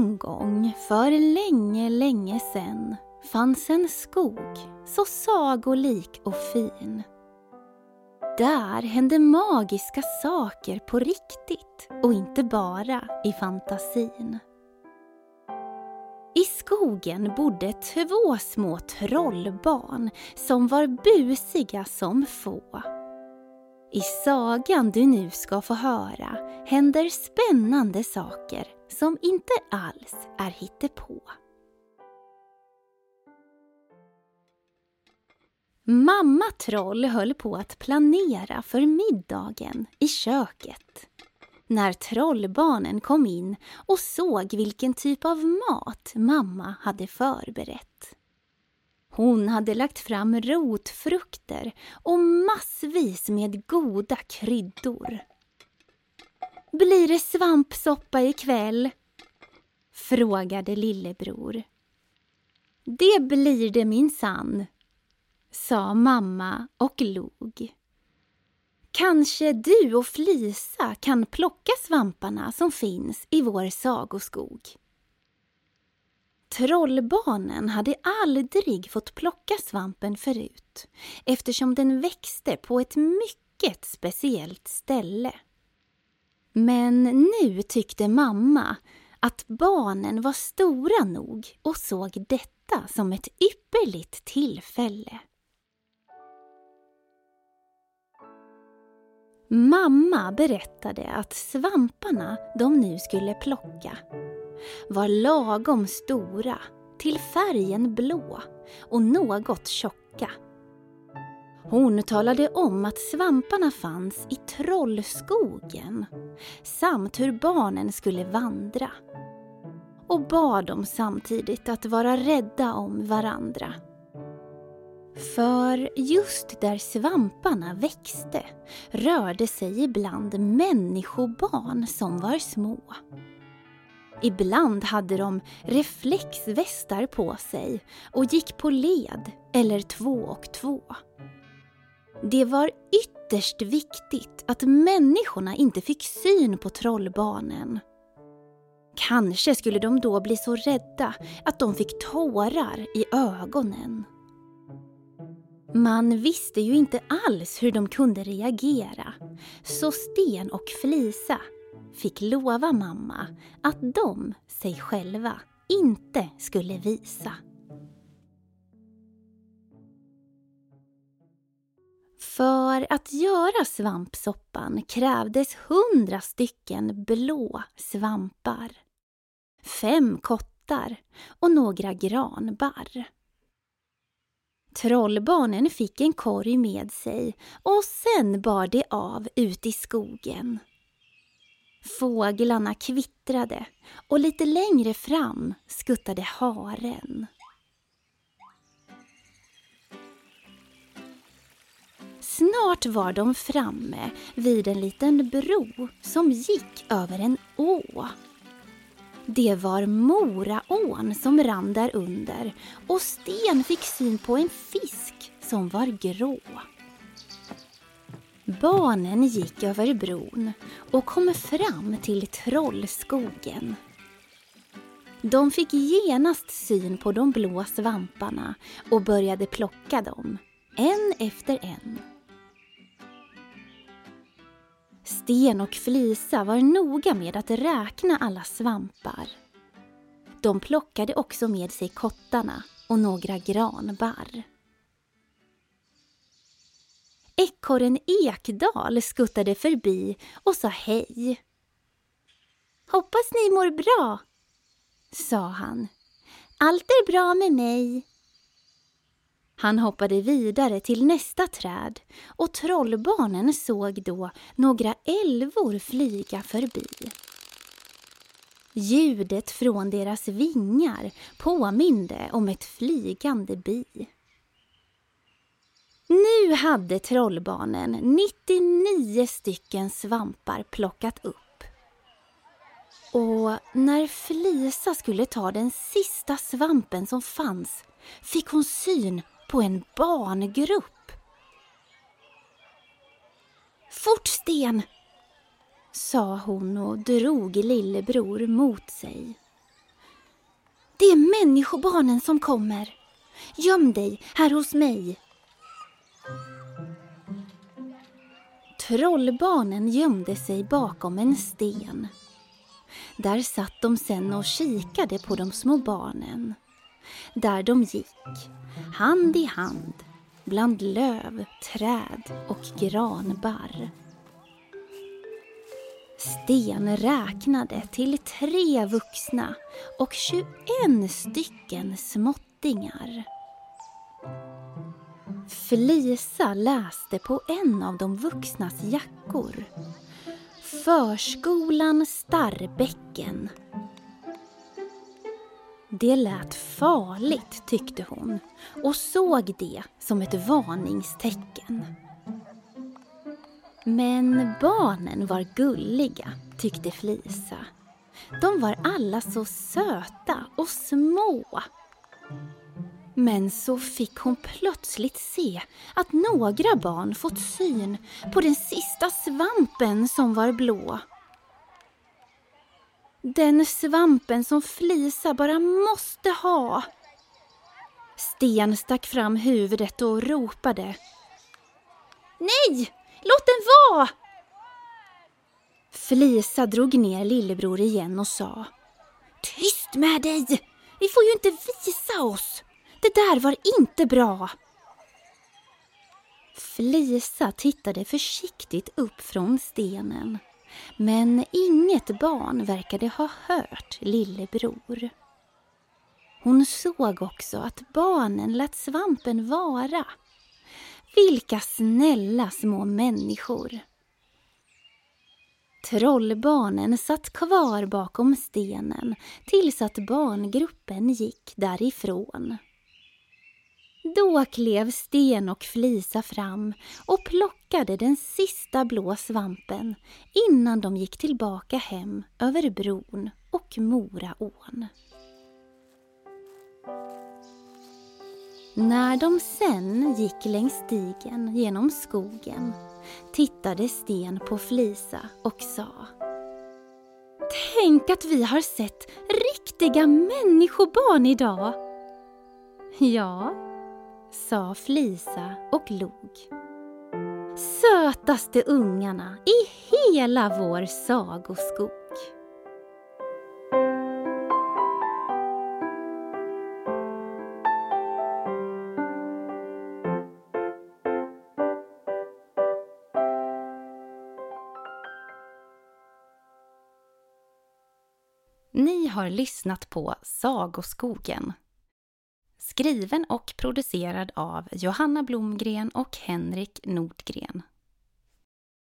En gång för länge, länge sen fanns en skog så sagolik och fin. Där hände magiska saker på riktigt och inte bara i fantasin. I skogen bodde två små trollbarn som var busiga som få. I sagan du nu ska få höra händer spännande saker som inte alls är hittepå. Mamma Troll höll på att planera för middagen i köket när trollbarnen kom in och såg vilken typ av mat mamma hade förberett. Hon hade lagt fram rotfrukter och massvis med goda kryddor. Blir det svampsoppa ikväll? frågade lillebror. Det blir det minsann, sa mamma och log. Kanske du och Flisa kan plocka svamparna som finns i vår sagoskog. Trollbarnen hade aldrig fått plocka svampen förut eftersom den växte på ett mycket speciellt ställe. Men nu tyckte mamma att barnen var stora nog och såg detta som ett ypperligt tillfälle. Mamma berättade att svamparna de nu skulle plocka var lagom stora, till färgen blå och något tjocka. Hon talade om att svamparna fanns i Trollskogen samt hur barnen skulle vandra och bad dem samtidigt att vara rädda om varandra. För just där svamparna växte rörde sig ibland människobarn som var små. Ibland hade de reflexvästar på sig och gick på led eller två och två. Det var ytterst viktigt att människorna inte fick syn på trollbarnen. Kanske skulle de då bli så rädda att de fick tårar i ögonen. Man visste ju inte alls hur de kunde reagera, så Sten och Flisa fick lova mamma att de sig själva inte skulle visa. För att göra svampsoppan krävdes hundra stycken blå svampar, fem kottar och några granbarr. Trollbarnen fick en korg med sig och sen bar det av ut i skogen. Fåglarna kvittrade och lite längre fram skuttade haren. Snart var de framme vid en liten bro som gick över en å. Det var Moraån som rann där under och Sten fick syn på en fisk som var grå. Barnen gick över bron och kom fram till Trollskogen. De fick genast syn på de blå svamparna och började plocka dem, en efter en. Sten och Flisa var noga med att räkna alla svampar. De plockade också med sig kottarna och några granbarr. Ekorren Ekdal skuttade förbi och sa hej. Hoppas ni mår bra, sa han. Allt är bra med mig. Han hoppade vidare till nästa träd och trollbarnen såg då några älvor flyga förbi. Ljudet från deras vingar påminde om ett flygande bi. Nu hade trollbarnen 99 stycken svampar plockat upp. Och när Flisa skulle ta den sista svampen som fanns fick hon syn på en barngrupp. Fort Sten! sa hon och drog lillebror mot sig. Det är människobarnen som kommer. Göm dig här hos mig. Trollbarnen gömde sig bakom en sten. Där satt de sen och kikade på de små barnen. Där de gick, hand i hand, bland löv, träd och granbarr. Sten räknade till tre vuxna och 21 stycken småttingar. Felisa läste på en av de vuxnas jackor. Förskolan Starbäcken. Det lät farligt tyckte hon och såg det som ett varningstecken. Men barnen var gulliga, tyckte Flisa. De var alla så söta och små. Men så fick hon plötsligt se att några barn fått syn på den sista svampen som var blå. Den svampen som Flisa bara måste ha. Sten stack fram huvudet och ropade. Nej, låt den vara! Flisa drog ner lillebror igen och sa Tyst med dig! Vi får ju inte visa oss! Det där var inte bra! Flisa tittade försiktigt upp från stenen men inget barn verkade ha hört lillebror. Hon såg också att barnen lät svampen vara. Vilka snälla små människor! Trollbarnen satt kvar bakom stenen tills att barngruppen gick därifrån. Då klev Sten och Flisa fram och plockade den sista blå svampen innan de gick tillbaka hem över bron och Moraån. När de sen gick längs stigen genom skogen tittade Sten på Flisa och sa Tänk att vi har sett riktiga människobarn idag! Ja, sa Flisa och log. Sötaste ungarna i hela vår sagoskog. Ni har lyssnat på Sagoskogen. Skriven och producerad av Johanna Blomgren och Henrik Nordgren.